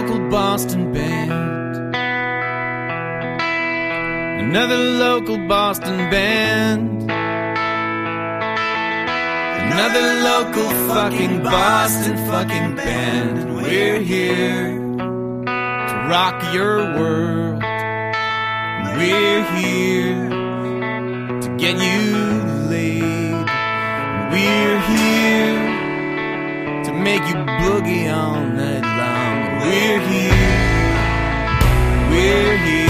local Boston band. Another local Boston band. Another local fucking Boston fucking band. And we're here to rock your world. And we're here to get you laid. And we're here to make you boogie all night long. We're here. We're here.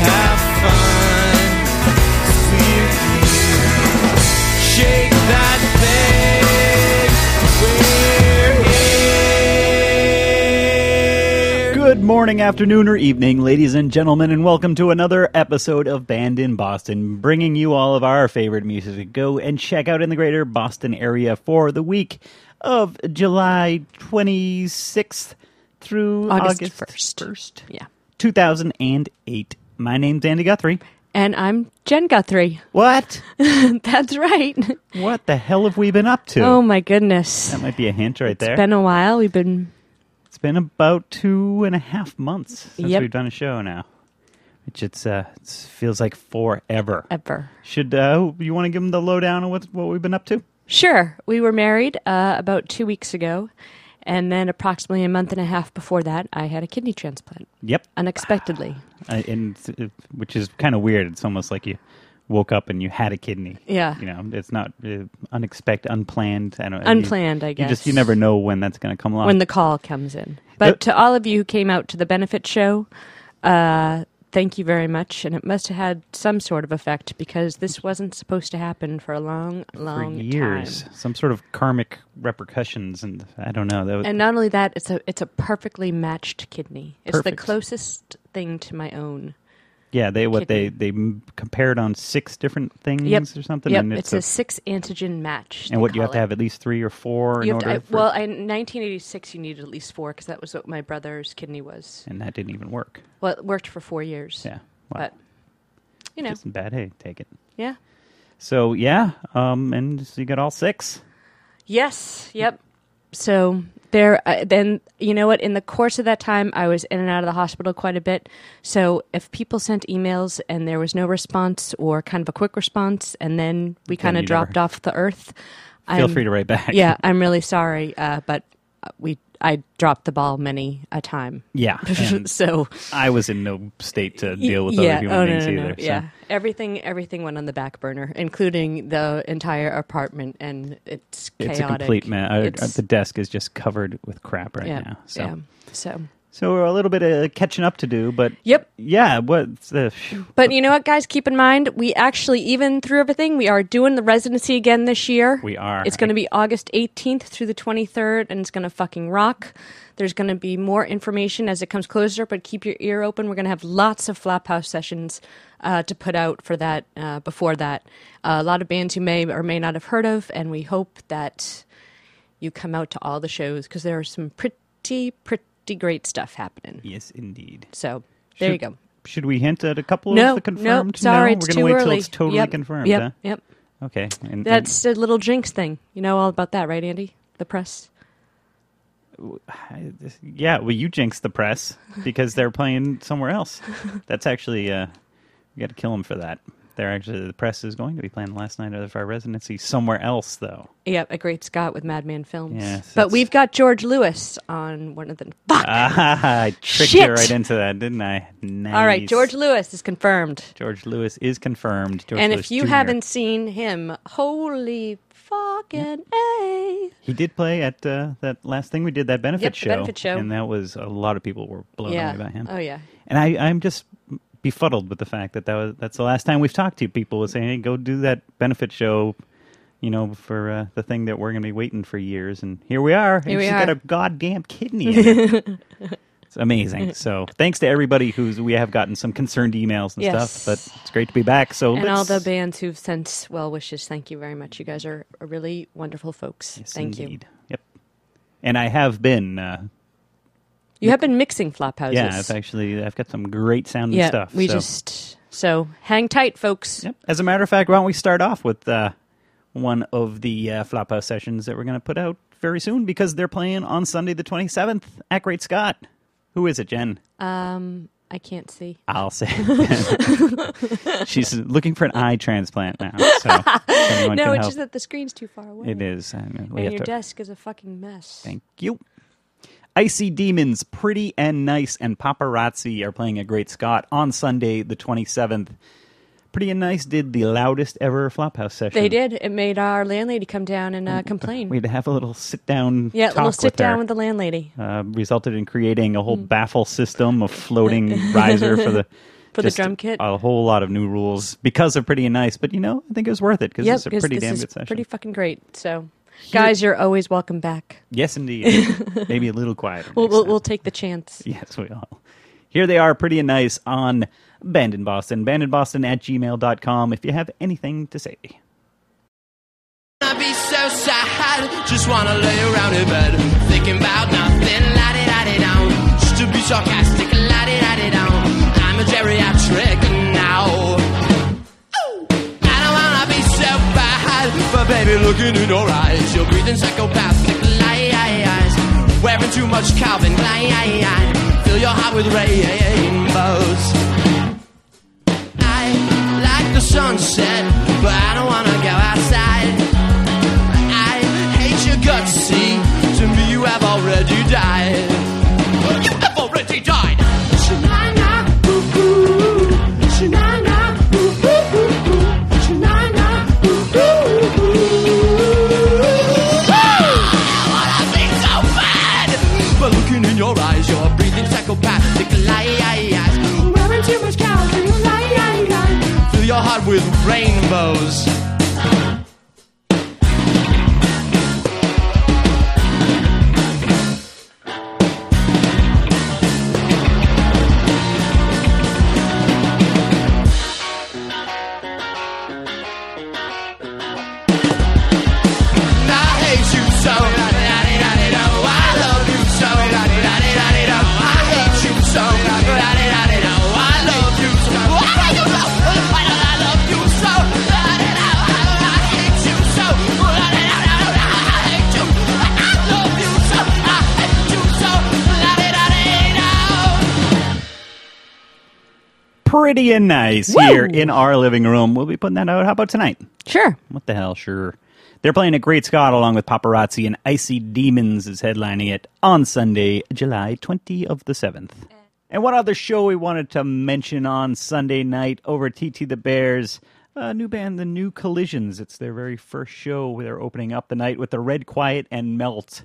Have fun. we're here. Shake that thing. We're here. Good morning, afternoon, or evening, ladies and gentlemen, and welcome to another episode of Band in Boston, bringing you all of our favorite music to go and check out in the greater Boston area for the week of July 26th through August August, 1st. 1st, Yeah. 2008. My name's Andy Guthrie. And I'm Jen Guthrie. What? That's right. what the hell have we been up to? Oh my goodness. that might be a hint right there. It's been a while. We've been It's been about two and a half months since Yep. we've done a show now, which it's uh, it feels like forever. ever. Should uh, you want to give them the lowdown on what what we've been up to? Sure. We were married uh, about two weeks ago. And then approximately a month and a half before that, I had a kidney transplant Yep, unexpectedly. and uh, which is kind of weird. It's almost like you woke up and you had a kidney. Yeah. you know, it's not uh, unexpected, unplanned. I don't. Unplanned, I guess. You just you never know when that's going to come along. when the call comes in. But Uh, to all of you who came out to the benefit show, uh, thank you very much. And it must have had some sort of effect because this wasn't supposed to happen for a long, for long years, time. some sort of karmic repercussions, and I don't know. That was, And not only that, it's a it's a perfectly matched kidney. It's Perfect. the closest thing to my own. Yeah, they what they kidney. they m- compared on six different things Yep. or something. Yep, and it's, a, six antigen match. and they what you have call to have at least three or four in You have order. to, for- well, in 1986, you needed at least four because that was what my brother's kidney was. and that didn't even work. Well, it worked for four years. Yeah, wow. But you know, Isn't bad. Hey, take it. yeah. So yeah, um, and so you got all six. Yes. Yep. So there, uh, then you know what? In the course of that time, I was in and out of the hospital quite a bit. So if people sent emails and there was no response or kind of a quick response, and then we kind of dropped never- off the earth, Feel I'm- free to write back. yeah, I'm really sorry, uh, but uh, we I dropped the ball many a time. yeah. So I was in no state to deal with yeah, other human oh, beings no, no, either. no. so- Yeah, everything everything went on the back burner, including the entire apartment, and it's chaotic. It's a complete uh, the desk is just covered with crap right yeah, now. So, yeah. So, so we're a little bit of catching up to do, but yep. yeah, what's the? But you know what, guys? Keep in mind, we actually, even through everything, we are doing the residency again this year. We are. It's going to be August 18th through the 23rd, and it's going to fucking rock. There's going to be more information as it comes closer, but keep your ear open. We're going to have lots of Flaphouse sessions uh, to put out for that uh, before that. Uh, a lot of bands you may or may not have heard of, and we hope that you come out to all the shows because there are some pretty, pretty great stuff happening. Yes, indeed. So there you go. Should we hint at a couple No, of the confirmed? no, sorry, no? it's we're gonna wait early. till it's totally yep, confirmed. Yep, huh? yep. Okay. And, and That's a little jinx thing. You know all about that, right, Andy? The press. yeah. Well, you jinxed the press because they're playing somewhere else. That's actually uh, we got to kill them for that. They're actually the press is going to be playing the last night of our residency somewhere else, though. Yep, a great Scott with Madman Films. Yes, but we've got George Lewis on one of the. Fuck. Ah, I tricked you right into that, didn't I? Nice. All right, George Lewis is confirmed. George Lewis is confirmed. George and Lewis if you Jr.. haven't seen him, holy fucking a! he did play at uh, that last thing we did, that benefit Yep, show, benefit show. and that was a lot of people were blown Yeah. away by him. Oh yeah. And I, I'm just befuddled with the fact that, that was, that's the last time we've talked to people was saying, hey, go do that benefit show, you know, for uh, the thing that we're going to be waiting for years. And here we are. Here and we she's are. got a goddamn kidney. in it. it's amazing. So thanks to everybody who's, we have gotten some concerned emails and Yes. stuff, but it's great to be back. So And all the bands who've sent well wishes, thank you very much. You guys are, really wonderful folks. Yes, thank you. Yep. And I have been, uh, You have been mixing flop houses. yeah, I've actually, I've got some great sounding yeah, stuff. we so. just so hang tight, folks. Yep. As a matter of fact, why don't we start off with uh, one of the uh, Flophouse sessions that we're going to put out very soon because they're playing on Sunday the 27th at Great Scott. Who is it, Jen? Um, I can't see. I'll say. She's looking for an eye transplant now. So No, it's help. just that the screen's too far away. it is. I we And your to- desk is a fucking mess. Thank you. Icy Demons, Pretty and Nice, and Paparazzi are playing at Great Scott on Sunday, the 27th. Pretty and Nice did the loudest ever Flophouse session. They did. It made our landlady come down and uh, complain. We had to have a little sit down. yeah, a little sit with down her. with the landlady uh, resulted in creating a whole baffle system of floating riser for the for the drum kit. A whole lot of new rules because of Pretty and Nice, but you know, I think it was worth it because Yep, it's a pretty damn good session. pretty fucking great. So, guys, you're always welcome back. Yes, indeed. Maybe a little quieter. We'll next we'll, time. we'll take the chance. Yes, we will. Here they are, pretty and nice on Band in Boston. Bandinboston at gmail.com if you have anything to say. I be so sad, just wanna lay around in bed, thinking about nothing, la di da di down. Just to be sarcastic, la di da di down. I'm a geriatric now. Baby, looking in your eyes, you're breathing psychopathic lies. Wearing too much Calvin Klein, fill your heart with rainbows. I like the sunset, but I don't wanna go outside. I hate your guts, see. To me, you have already died. With rainbows. I hate you so. Pretty and nice here in our living room. We'll be putting that out. How about tonight? Sure. What the hell? Sure. They're playing at Great Scott along with Paparazzi and Icy Demons is headlining it on Sunday, July 20 of the 7th. And one other show we wanted to mention on Sunday night over at TT the Bears, a new band, The New Collisions. It's their very first show. They're opening up the night with the Red Quiet and Melt.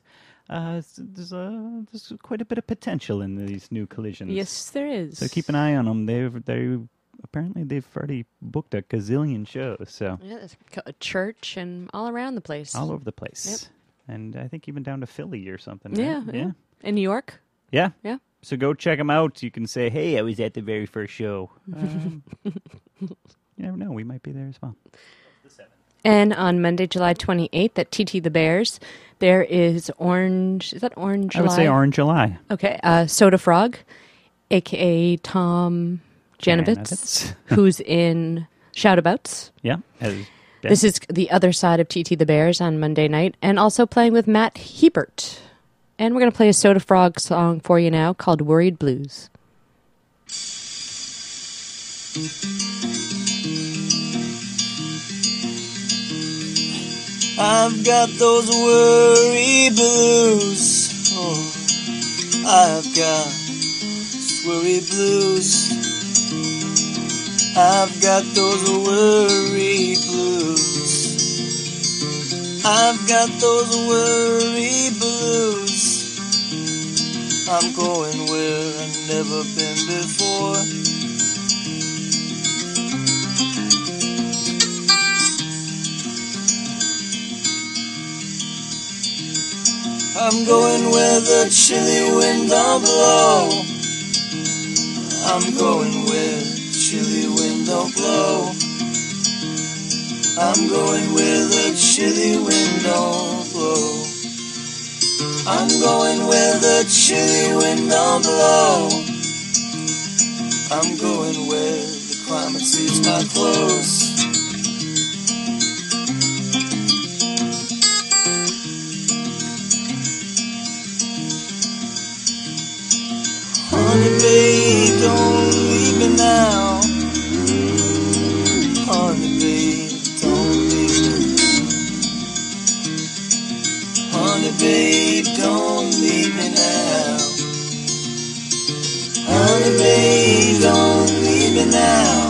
Uh, there's, uh, there's quite a bit of potential in these new collisions. Yes, there is. So keep an eye on them. They've they apparently they've already booked a gazillion shows. So Yeah, there's a church and all around the place. all over the place. And I think even down to Philly or something. yeah, right? yeah. In New York. yeah, Yeah. So go check them out. You can say, "Hey, I was at the very first show." Um, you never know. We might be there as well. And on Monday, July 28th at TT the Bears, there is Orange. Is that Orange I would say Orange July. Okay. Uh, Sodafrog, aka Tom Janovitz, who's in Shoutabouts. Yeah. This is the other side of TT the Bears on Monday night, and also playing with Matt Hebert. And we're going to play a Sodafrog song for you now called Worried Blues. I've got those worry blues. Oh, I've got worry blues. I've got those worry blues. I've got those worry blues. I'm going where I've never been before. I'm going where the chilly wind don't blow. I'm going where chilly wind don't blow. I'm going where the chilly wind don't blow. I'm going where the chilly wind don't blow. I'm going where the climate suits my clothes. Don't leave me now. Mm, honey, babe, don't leave me. Honey, babe, don't leave me now. Honey, babe, don't leave me now.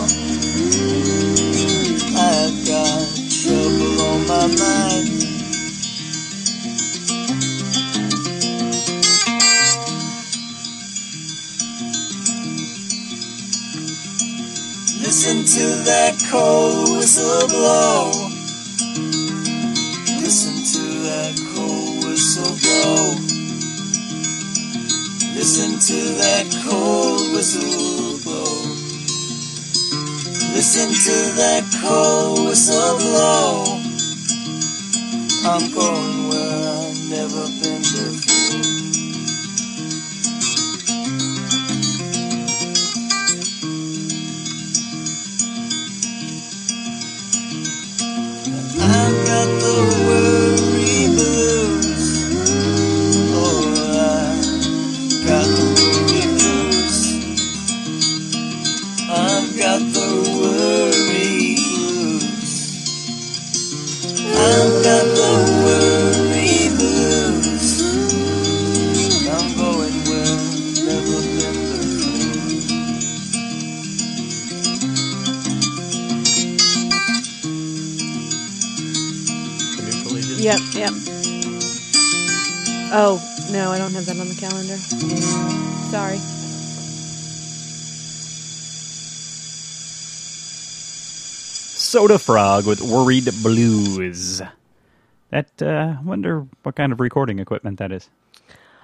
To that cold whistle blow. Listen to that cold whistle blow. Listen to that cold whistle blow. Listen to that cold whistle blow. I'm going where I've never been the worry Oh, no, I don't have that on the calendar. Sorry. Sodafrog with Worried Blues. That, uh, wonder what kind of recording equipment that is.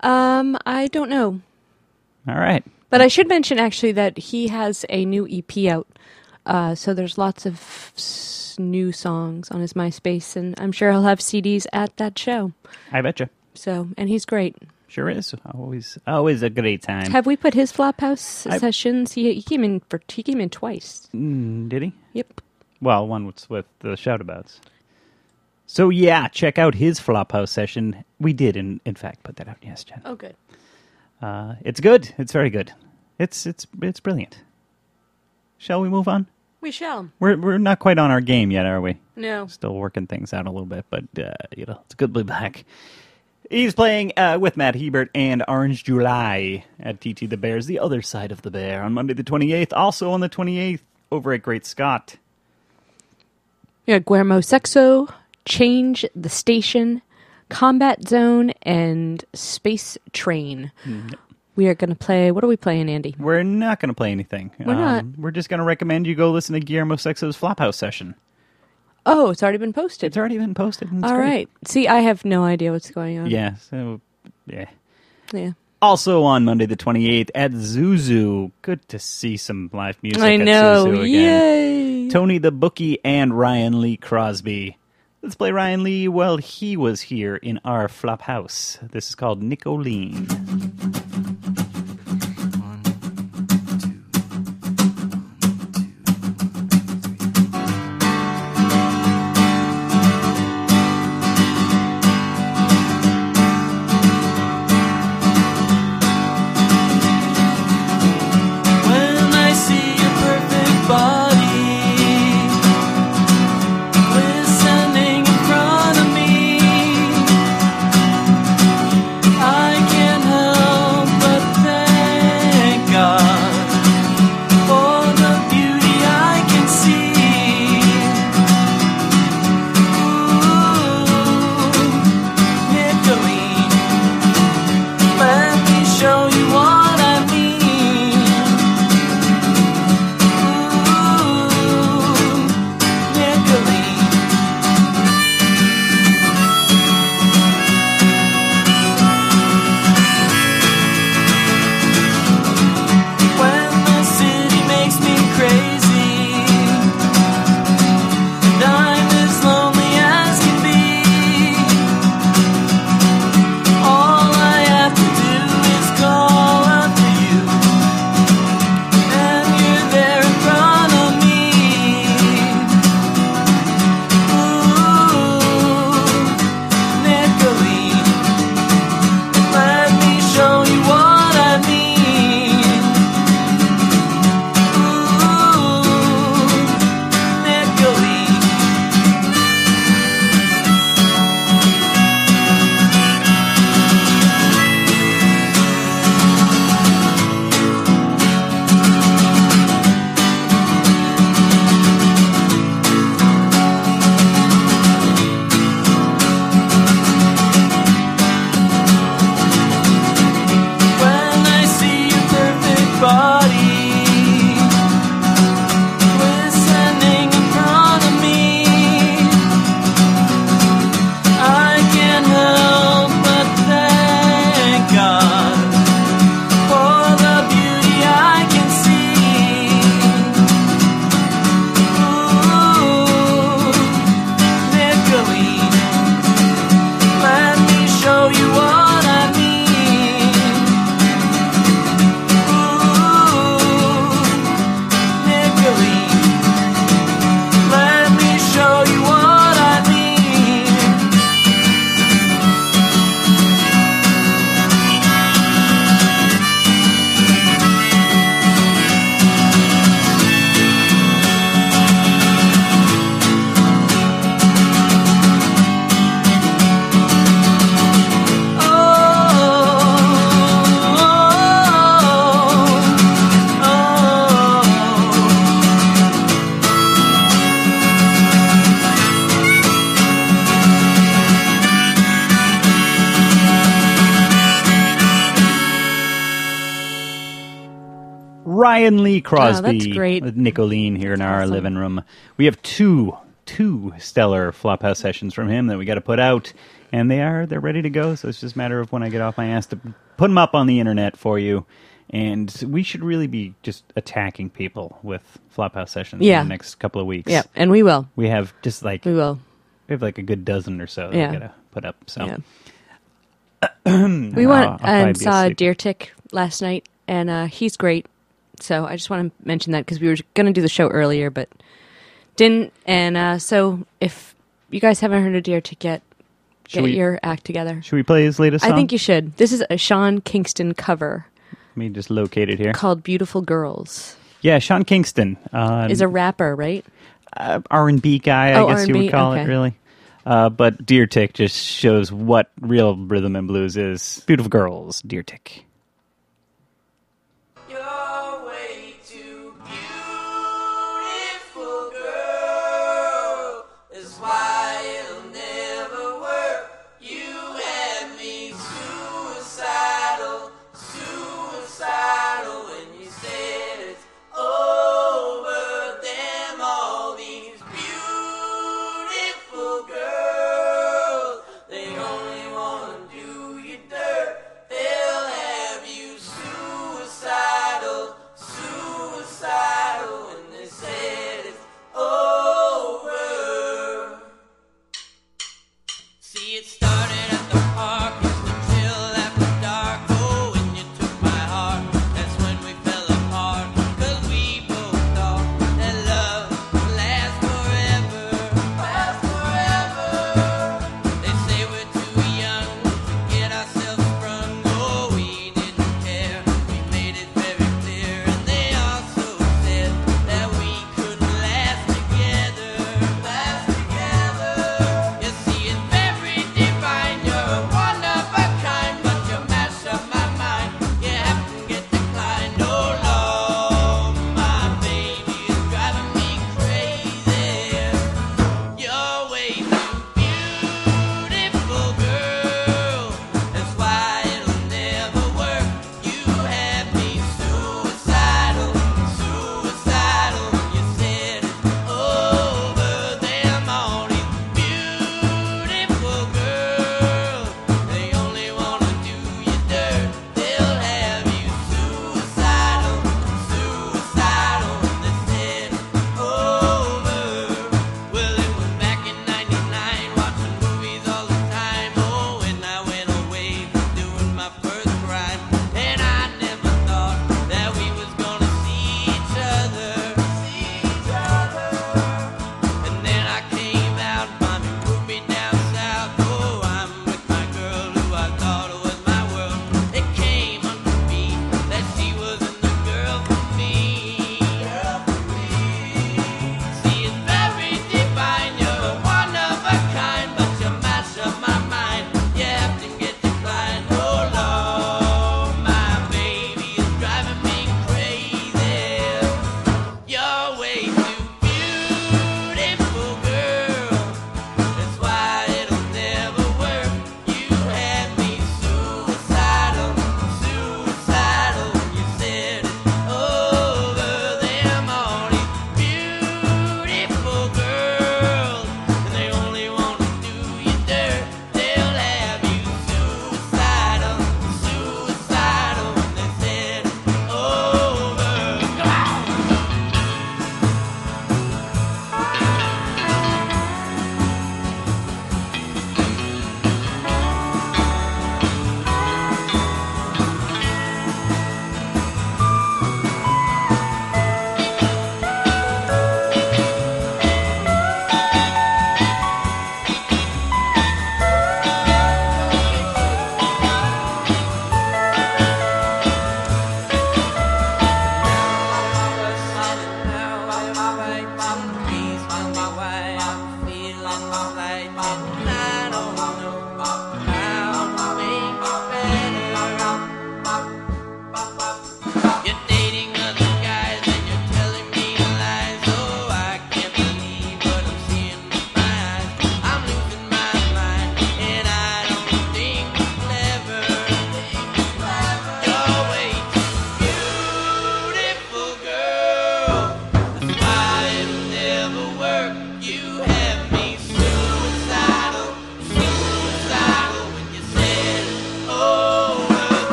Um, I don't know. All right. But I should mention actually that he has a new EP out. Uh, so there's lots of s- new songs on his MySpace, and I'm sure he'll have CDs at that show. I betcha. So, and he's great. Sure is. Always, always a great time. Have we put his Flophouse I- sessions? He he came in for he came in twice. Mm, did he? Yep. Well, one was with the shoutabouts. So yeah, check out his Flophouse session. We did, in in fact, put that out. Yes, Jen. Oh, good. Uh, it's good. It's very good. It's it's it's brilliant. Shall we move on? We shall. We're we're not quite on our game yet, are we? No. Still working things out a little bit, but uh, you know it's good to be back. He's playing uh, with Matt Hebert and Orange July at TT the Bears, the other side of the bear, on Monday the 28th. Also on the 28th, over at Great Scott. Yeah, Guillermo Sexo, Change the Station, Combat Zone, and Space Train. We are going to play. What are we playing, Andy? We're not going to play anything. Um, We're not. We're just going to recommend you go listen to Guillermo Sexo's Flophouse session. Oh, it's already been posted. It's already been posted. and it's All great. right. See, I have no idea what's going on. Yeah. So, yeah. Yeah. Also on Monday the 28th at Zuzu. Good to see some live music I at know. Zuzu again. Yay. Tony the Bookie and Ryan Lee Crosby. Let's play Ryan Lee while he was here in our flop house. This is called Nicoline. Crosby Oh, that's great. with Nicolene here in our awesome. living room. We have two two stellar Flophouse sessions from him that we got to put out, and they are they're ready to go. So it's just a matter of when I get off my ass to put them up on the internet for you. And we should really be just attacking people with Flophouse sessions Yeah. in the next couple of weeks. Yeah, and we will. We have just like We will. we have like a good dozen or so that Yeah. we gotta put up. So Yeah. we went I'll probably and saw. Deer Tick last night, and uh, he's great. So I just want to mention that because we were going to do the show earlier, but didn't. And uh, so if you guys haven't heard of Deer Tick yet, Should get we- your act together. should we play his latest song? I think you should. This is a Sean Kingston cover Let me just locate it here. called "Beautiful Girls." Yeah, Sean Kingston uh, Is a rapper, right? uh, R and B guy, I Oh, guess you R&B, would call it, really. Uh, but Deer Tick just shows what real rhythm and blues is. Beautiful girls, Deer Tick.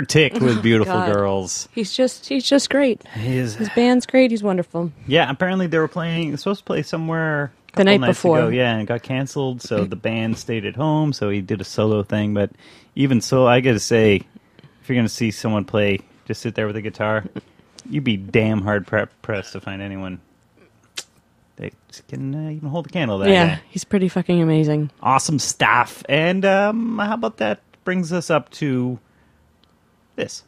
Deer Tick with Beautiful God. Girls. He's just he's just great. His, His band's great. He's wonderful. yeah, apparently they were playing, supposed to play somewhere The night before. ago. Yeah, and it got canceled, so the band stayed at home, so he did a solo thing. But even so, I gotta say, if you're gonna see someone play, just sit there with a guitar, you'd be damn hard pre- pressed to find anyone that can uh, even hold a candle that yeah, guy. he's pretty fucking amazing. awesome stuff. And um, how about that brings us up to this.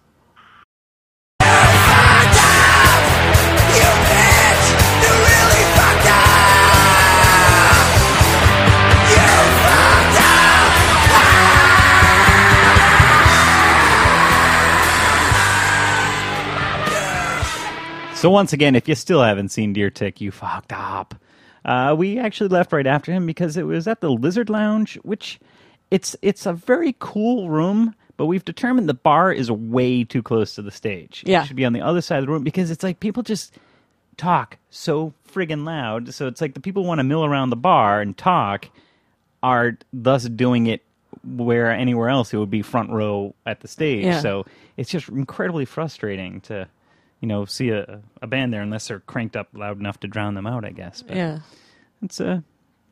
So once again, if you still haven't seen Deer Tick, you fucked up. Uh, we actually left right after him because it was at the Lizard Lounge, which it's it's a very cool room, but we've determined the bar is way too close to the stage. Yeah. it should be on the other side of the room because it's like people just talk so friggin' loud. So it's like the people want to mill around the bar and talk are thus doing it where anywhere else it would be front row at the stage. Yeah. So it's just incredibly frustrating to, you know, see a, a band there unless they're cranked up loud enough to drown them out. I guess. But Yeah. It's a,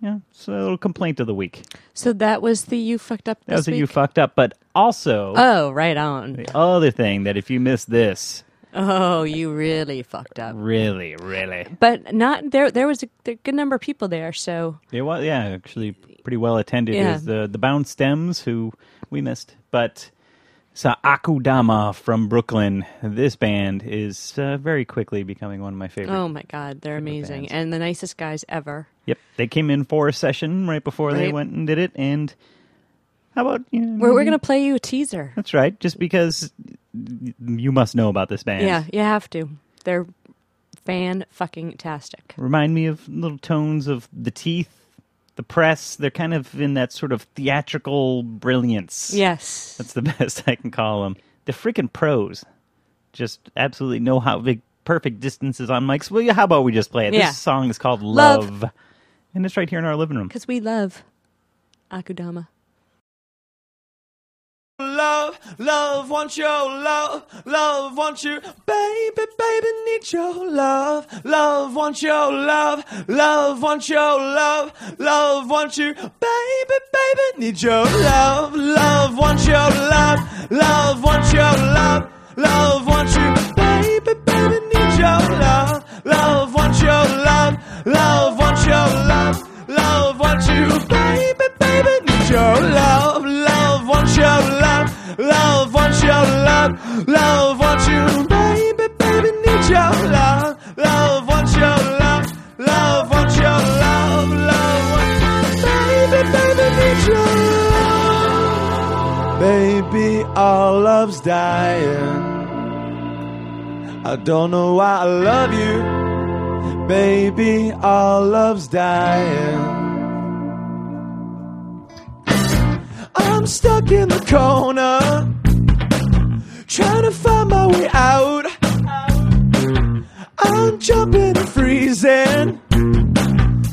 yeah, it's a little complaint of the week. So that was the you fucked up. That was the you fucked up, but also Oh, right on. the other thing that if you miss this, Oh, you really fucked up. really, really, But not there. There was a, there- good number of people there. So it was yeah, actually pretty well attended. Yeah. Is the the Bound Stems who we missed, but. So Akudama from Brooklyn. This band is uh, very quickly becoming one of my favorite. oh my god, they're amazing bands. and the nicest guys ever. Yep, they came in for a session right before they went and did it. And how about you? Know, We're we're gonna play you a teaser. That's right. Just because you must know about this band. Yeah, you have to. They're fan fucking tastic. Remind me of little tones of the teeth, the press. They're kind of in that sort of theatrical brilliance. Yes. That's the best I can call them. The freaking pros just absolutely know how big perfect distances on mics. Well, how about we just play it? Yeah. This song is called Love. Love. And it's right here in our living room. Because we love Akudama. Love, love, want your love, love, want you, baby, baby, need your love, love, want your love, love, want your love, love, want you, baby, baby, need your love, love, want your love, love, want your love, love, want you, baby, baby, need your love, love, want your love, love, want your love, love, want you, baby, baby, need your love, love, want your love, love, want your love, love, want you, baby, baby, need your love, love, want your love, love, want your love, love, want baby, baby, need your love. Baby, our love's dying. I don't know why I love you. Baby, our love's dying. I'm stuck in the corner, trying to find my way out. I'm jumping and freezing,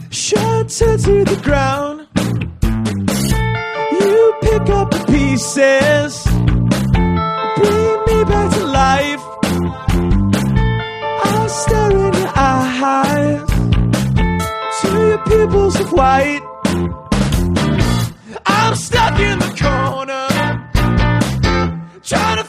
shattered to the ground. You pick up the pieces, of white. I'm stuck in the corner, trying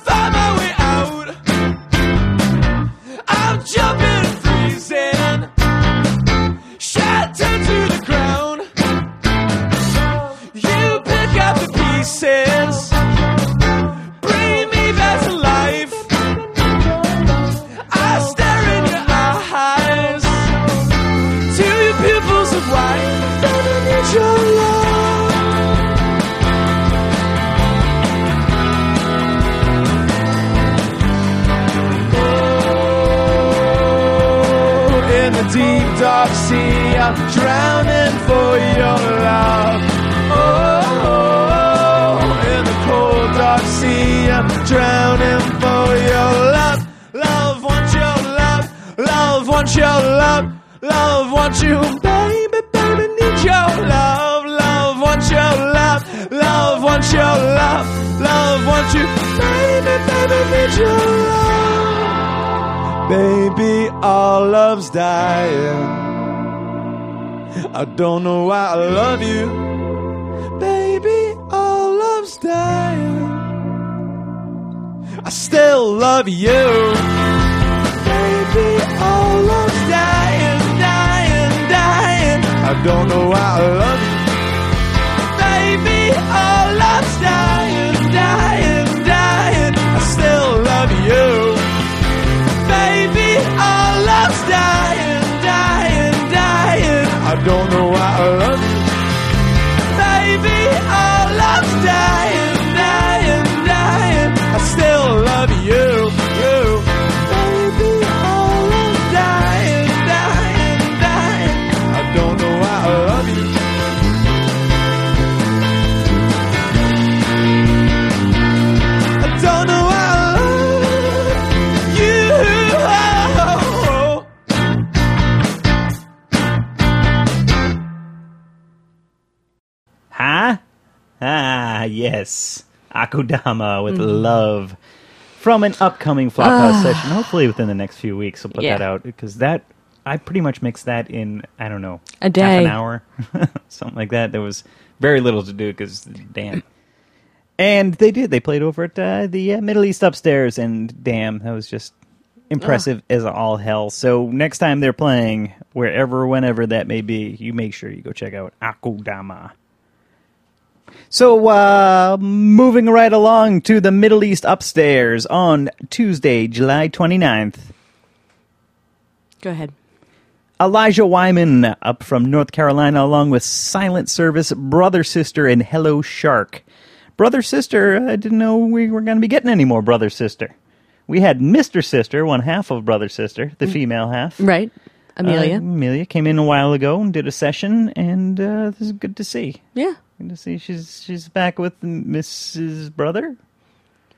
yes. Akudama with love from an upcoming Flophouse session. Hopefully within the next few weeks, we'll put Yeah. that out because that I pretty much mixed that in I don't know A day, half an hour, something like that. There was very little to do because damn. And they did. They played over at uh, the uh, Middle East upstairs, and damn, that was just impressive as all hell. So next time they're playing, wherever, whenever that may be, you make sure you go check out Akudama. So, uh, moving right along to the Middle East upstairs on Tuesday, July 29th. Go ahead. Elijah Wyman up from North Carolina, along with Silent Service, Brother Sister, and Hello Shark. Brother Sister, I didn't know we were going to be getting any more Brother Sister. We had Mr. Sister, one half of Brother Sister, the female half. Right. Amelia. Uh, Amelia came in a while ago and did a session, and uh, this is good to see. yeah. Good to see she's she's back with Mrs. Brother.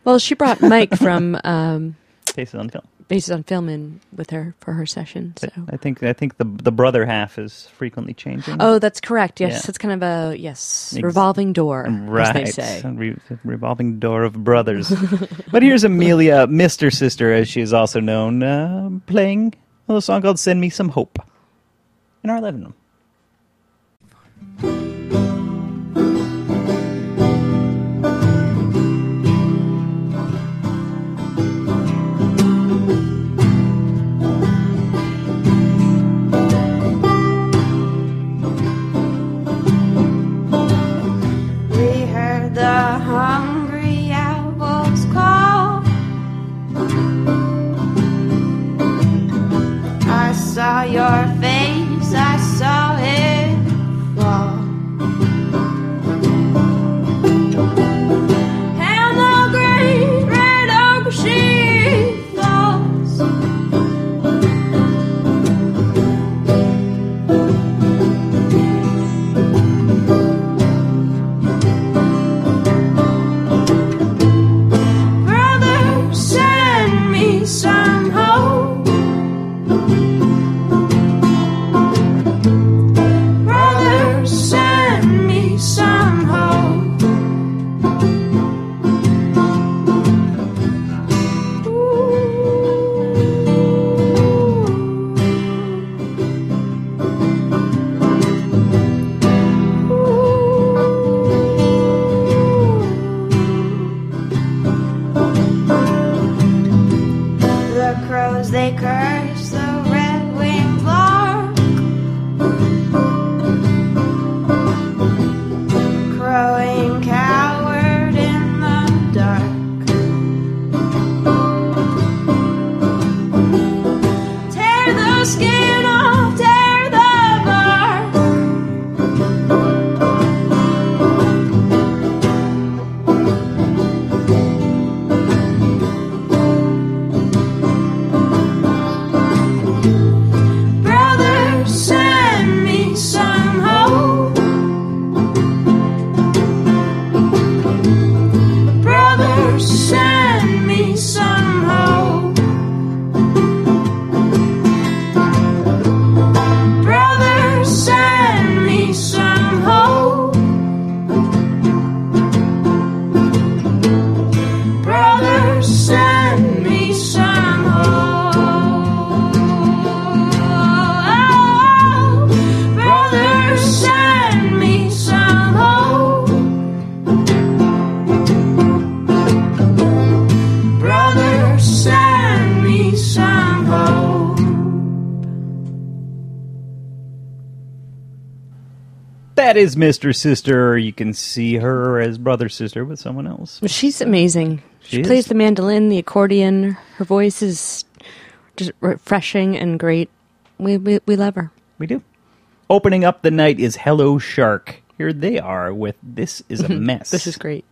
Well, she brought Mike from um, Faces on film. Bases on Film in with her for her session. So. I think I think the the brother half is frequently changing. Oh, that's correct. Yes, Yeah. it's kind of a yes revolving door, right. as they say. Re- revolving door of brothers. but here's Amelia, Mister Sister, as she is also known, uh, playing a little song called "Send Me Some Hope" in our living room. Is Mr. Sister. You can see her as brother sister with someone else. She's amazing. She, She plays the mandolin, the accordion. Her voice is just refreshing and great. We we, we love her. We do. Opening up the night is Hello Shark. Here they are with This is a mm-hmm. Mess. This is great.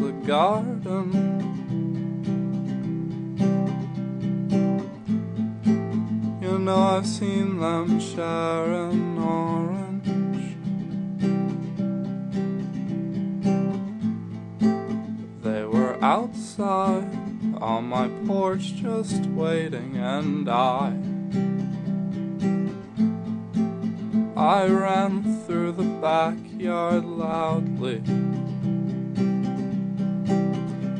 The garden? You know I've seen them share an orange. They were outside on my porch just waiting, and I. I ran through the backyard loudly.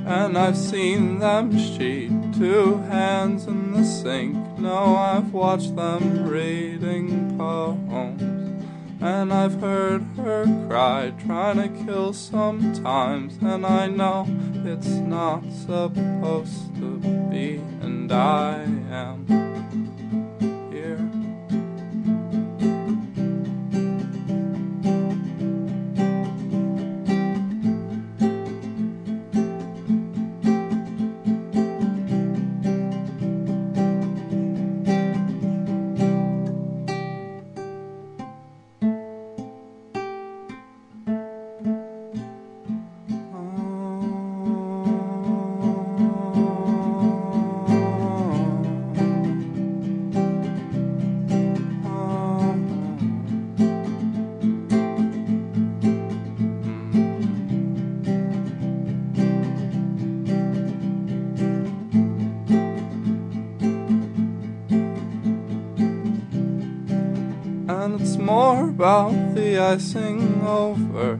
And I've seen them sheet two hands in the sink. No, I've watched them reading poems. And I've heard her cry, trying to kill sometimes. And I know it's not supposed to be, and I am the icing over.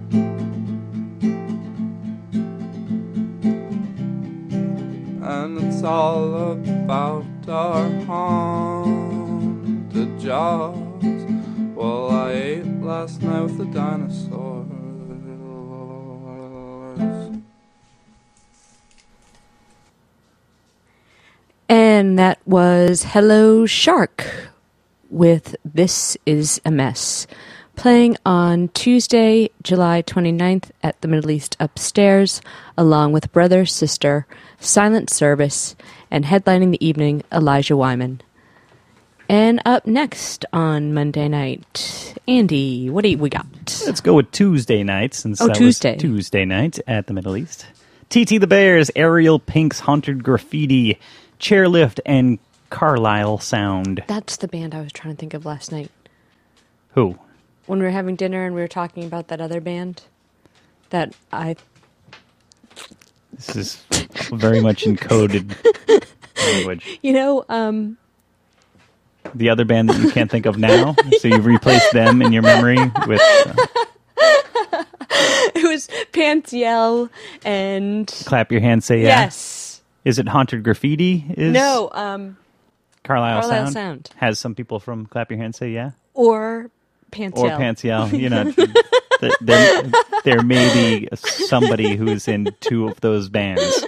And it's all about our haunted jaws. Well, I ate last night with the dinosaurs. And that was Hello Shark with This Is a Mess. Playing on Tuesday, July 29th at the Middle East Upstairs, along with brother, sister, Silent Service, and headlining the evening, Elijah Wyman. And up next on Monday night, Andy, what do we got? Let's go with Tuesday night since Oh, Tuesday. Tuesday night at the Middle East. TT the Bears, Ariel Pink's Haunted Graffiti, Chairlift, and Carlisle Sound. That's the band I was trying to think of last night. Who? When we were having dinner and we were talking about that other band that I This is very much encoded language. you know, um The other band that you can't think of now, so you've replaced them in your memory with uh, it was Pantiel and Clap Your Hands, Say Yeah. Yes. Is it Haunted Graffiti? Is No, um Carlisle, Carlisle Sound? Sound. has some people from Clap Your Hands, Say Yeah. or Pantiel. or Pantiel. You know, th- there there may be somebody who's in two of those bands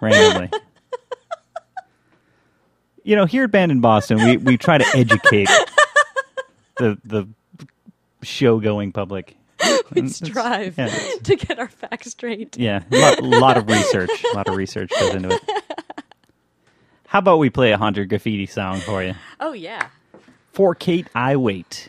randomly. You know, here at Band in Boston, we, we try to educate the the show going public. we strive yeah, to get our facts straight. Yeah, a lot, lot of research. A lot of research goes into it. How about we play a haunted graffiti song for you? Oh yeah. For Kate, I wait.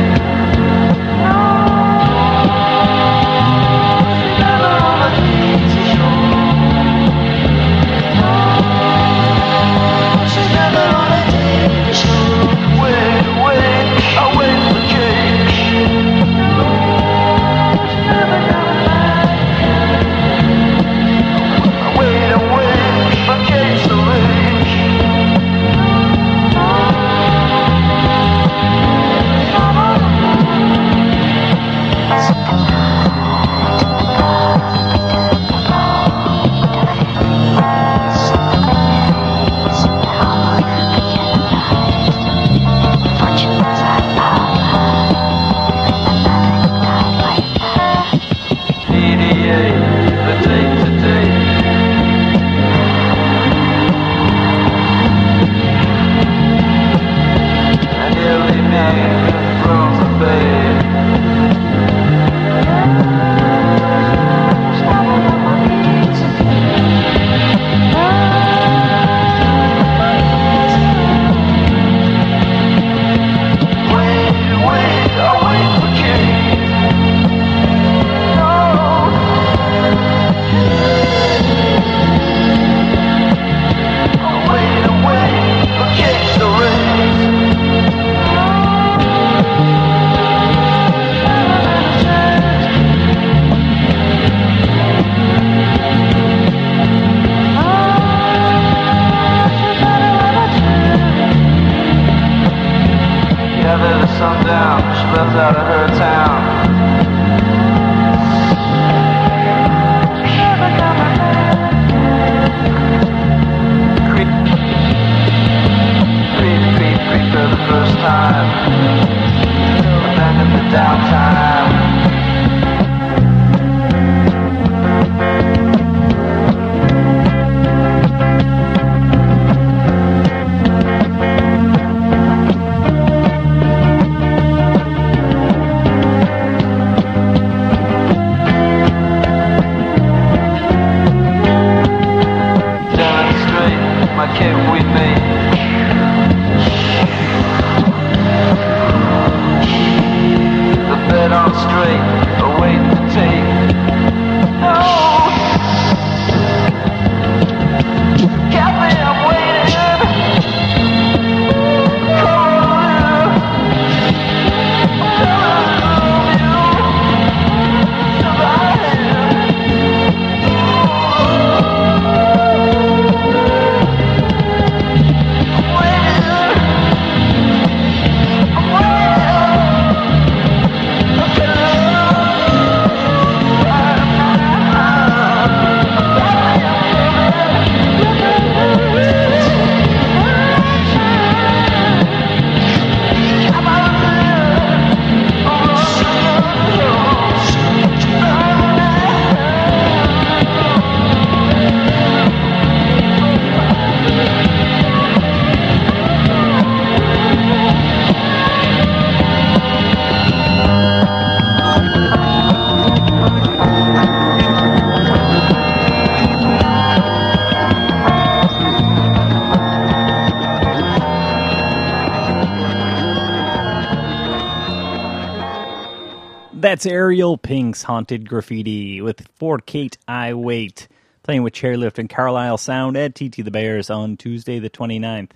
That's Ariel Pink's Haunted Graffiti with For Kate I Wait, playing with Chairlift and Carlisle Sound at TT the Bears on Tuesday the 29th.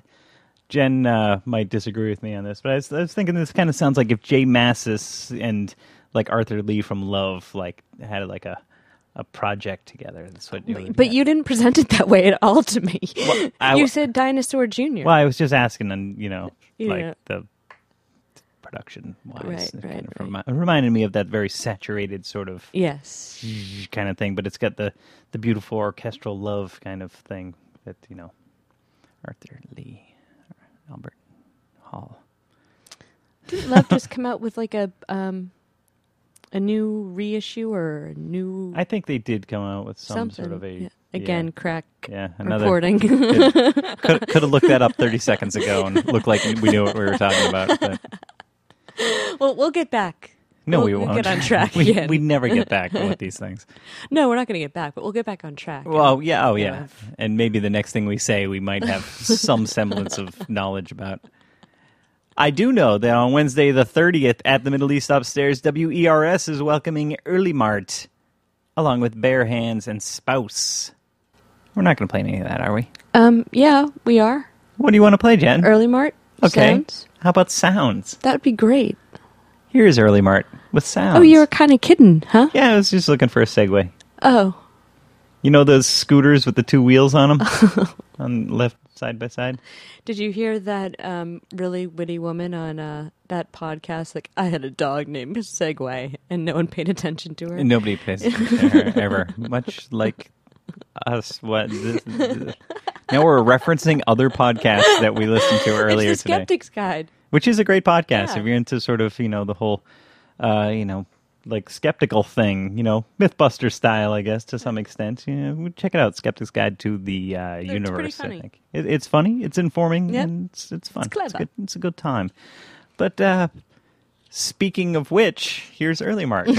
Jen uh, might disagree with me on this, but I was, I was thinking this kind of sounds like if J Mascis and like Arthur Lee from Love like had like a a project together. That's what. would But you didn't present it that way at all to me. I- you said Dinosaur Jr. Well, I was just asking, and you know, Yeah. like the production wise, Right, it right, kind of right. remi- reminded me of that very saturated sort of Yes. kind of thing, but it's got the the beautiful orchestral love kind of thing that you know, Arthur Lee, Albert Hall. Didn't Love just come out with like a um a new reissue or a new I think they did come out with some something? sort of a Yeah. Again, crack yeah, yeah another reporting. could could have looked that up thirty seconds ago and looked like we knew what we were talking about. But well, we'll get back. no, We'll- we we'll won't get on track we, again. we never get back with these things. No, we're not going to get back, but we'll get back on track. Well, yeah, oh yeah, Yeah. and maybe the next thing we say, we might have some semblance of knowledge about. I do know that on Wednesday the thirtieth at the Middle East Upstairs, WERS is welcoming Ealimart, along with Bare Hands and Spouse. We're not going to play any of that, are we? um, yeah, we are What do you want to play, Jen? Ealimart. Okay. Sounds? How about sounds? That would be great. Here's Ealimart with sounds. Oh, you were kind of kidding, huh? Yeah, I was just looking for a segue. Oh, You know those scooters with the two wheels on them, on left side by side. did you hear that um, really witty woman on uh, that podcast? Like, I had a dog named Segway, and no one paid attention to her. And nobody pays attention to her ever. Much like us. What? This, this- now we're referencing other podcasts that we listened to earlier it's the today, Skeptic's Guide. which is a great podcast Yeah. if you're into sort of you know the whole, uh, you know, like skeptical thing, you know, MythBuster style, I guess to some extent. You know, check it out, Skeptic's Guide to the uh, Universe. I think it, it's funny, it's informing, Yep. and it's, it's fun. It's clever. good, it's a good time. But uh, speaking of which, here's Early Mark.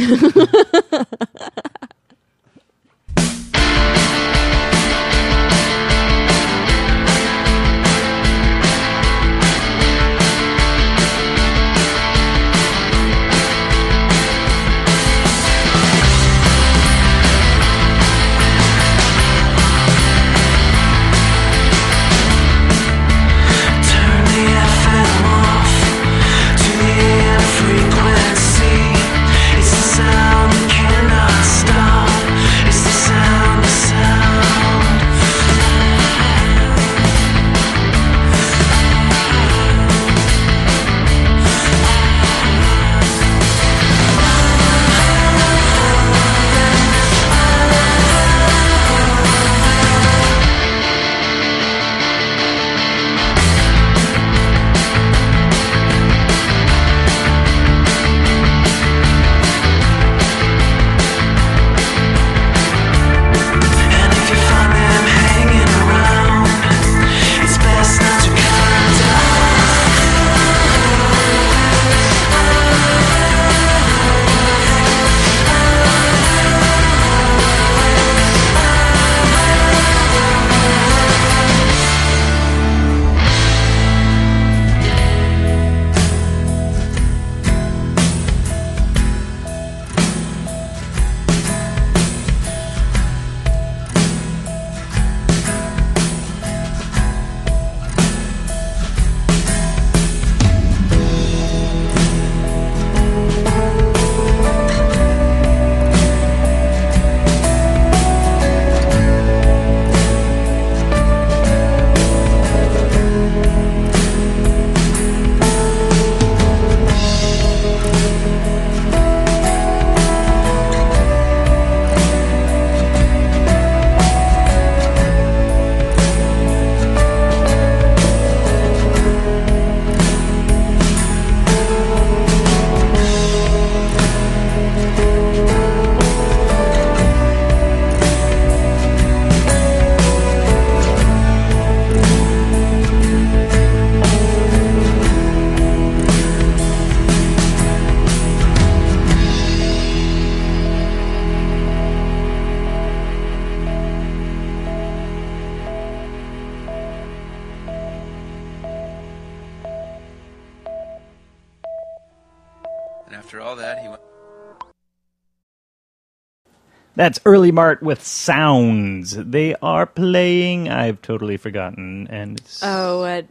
That's Ealimart with Sounds. They are playing. I've totally forgotten, and it's, Oh, uh,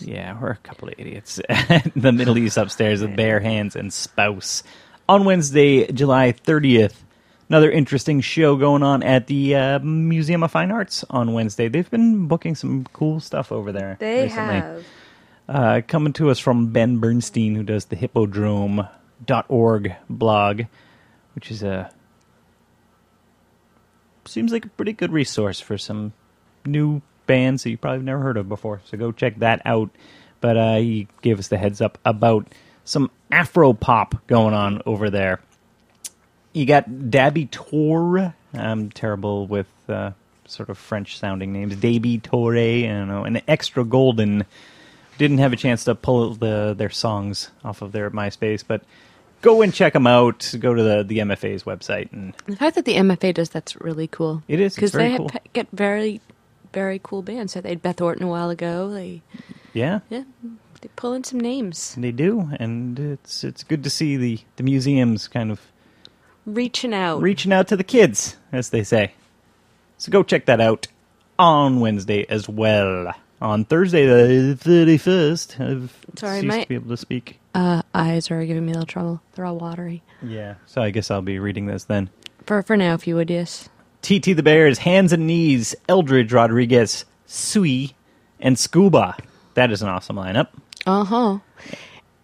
yeah, we're a couple of idiots. the Middle East upstairs with bare hands and spouse on Wednesday, July thirtieth. Another interesting show going on at the uh, Museum of Fine Arts on Wednesday. They've been booking some cool stuff over there. they recently. have. Uh, coming to us from Ben Bernstein, who does the hippodrome.org blog, which is a seems like a pretty good resource for some new bands that you probably never heard of before. So go check that out. But uh, he gave us the heads up about some Afro pop going on over there. You got Daby Touré. I'm terrible with uh, sort of French sounding names. Dabby Torre, I don't know, and Extra Golden didn't have a chance to pull the their songs off of their MySpace, but go and check them out. Go to the the MFA's website, and The fact that the MFA does that's really cool. It is, it's because very they cool. have, get very, very cool bands. So they had Beth Orton a while ago. They yeah, yeah, they pull in some names, they do, and it's it's good to see the the museums kind of reaching out. reaching out to the kids, as they say. So go check that out on Wednesday as well. On Thursday, the thirty first, I've Sorry, my- to be able to speak. uh, eyes are giving me a little trouble. They're all watery. Yeah, so I guess I'll be reading this then. For for now, if you would, yes. TT the Bears, Hands and Knees, Eldridge Rodriguez, Sui, and Scuba. That is an awesome lineup. Uh huh.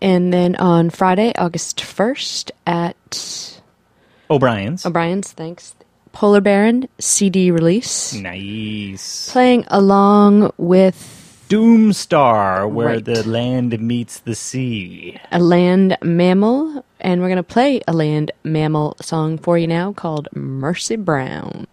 And then on Friday, August first at O'Brien's. O'Brien's, thanks. Polar Baron CD release. nice. Playing along with Doomstar, where Right. the land meets the sea. a land mammal, and we're going to play a land mammal song for you now called Mercy Brown.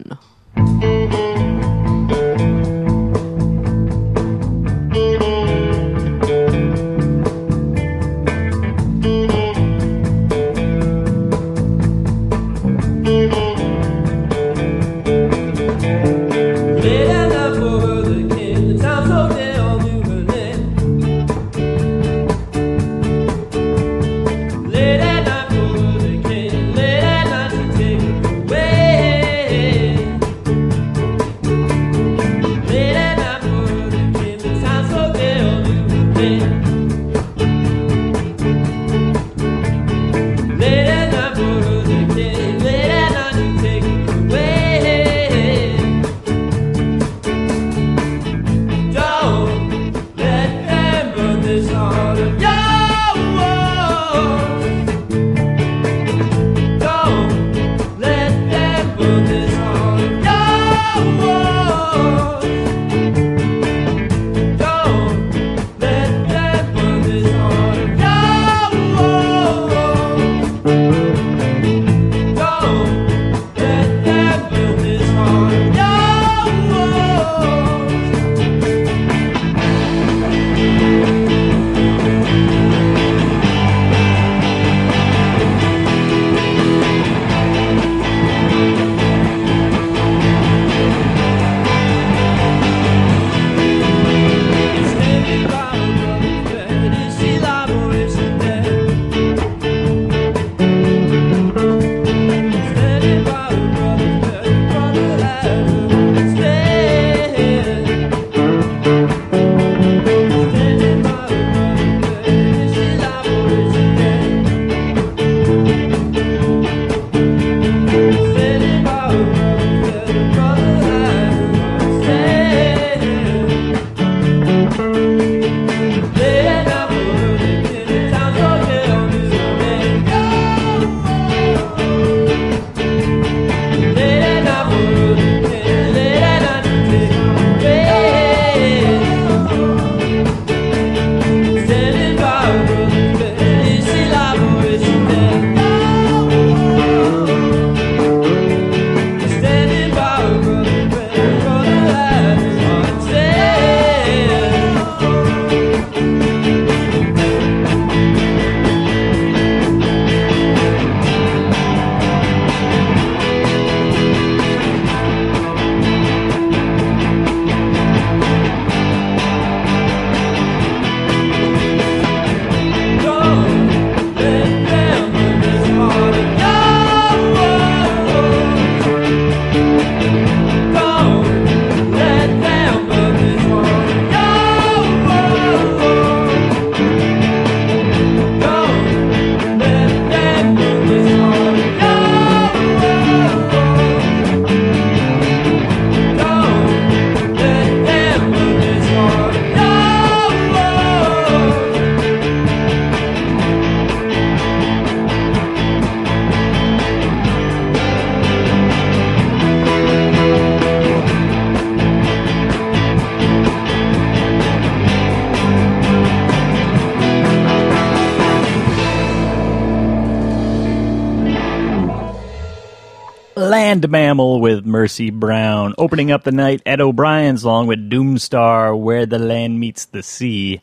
Mammal with Mercy Brown. Opening up the night, Ed O'Brien's along with Doomstar, Where the Land Meets the Sea.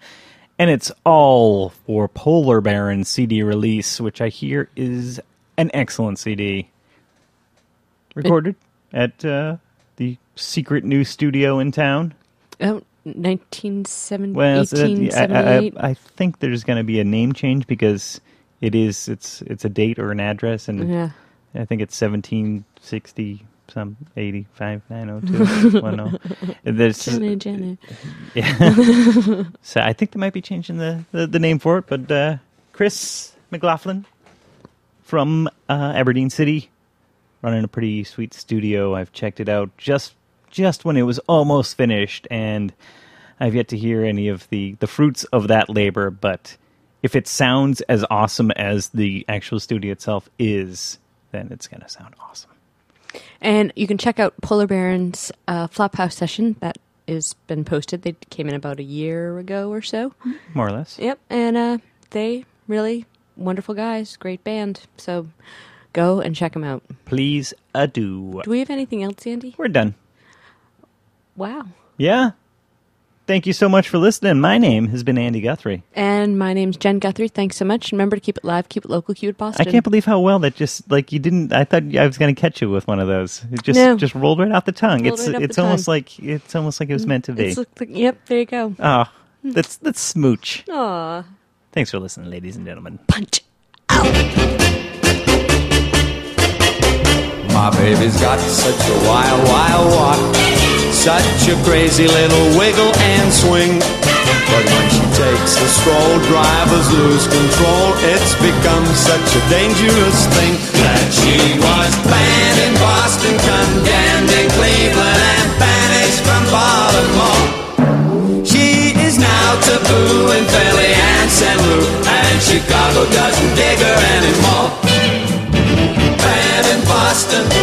And it's all for Polar Baron CD release, which I hear is an excellent CD. Recorded at uh, the secret new studio in town. Oh, 1970, Well, so that- I, I, I think there's going to be a name change because it is it's it's a date or an address, and yeah. I think it's 1760 some 85 902 one oh. There's Jenny, Jenny. yeah. so I think they might be changing the, the, the name for it, but uh, Chris McLaughlin from uh, Aberdeen City running a pretty sweet studio. I've checked it out just just when it was almost finished, and I've yet to hear any of the the fruits of that labor. But if it sounds as awesome as the actual studio itself is, then it's going to sound awesome. And you can check out Polar Baron's uh, Flophouse session that has been posted. They came in about a year ago or so. More or less. Yep, and uh, they really wonderful guys, great band. So go and check them out. Please adieu. Do we have anything else, Andy? We're done. Wow. Yeah. Thank you so much for listening. My name has been Andy Guthrie. And my name's Jen Guthrie. Thanks so much. Remember to keep it live, keep it local, keep it Boston. I can't believe how well that just like you didn't. I thought I was going to catch you with one of those. It just No. just rolled right off the tongue. Rolled it's right it's almost tongue. like it's almost like it was meant to be. It's like, yep, there you go. Oh, that's that's smooch. Aw. Thanks for listening, ladies and gentlemen. Punch. Out. My baby's got such a wild, wild walk, such a crazy little wiggle and swing. But when she takes a stroll, drivers lose control. It's become such a dangerous thing that she was banned in Boston, condemned in Cleveland, and banished from Baltimore. She is now taboo in Philly and St. Louis, and Chicago doesn't dig her anymore. Banned in Boston.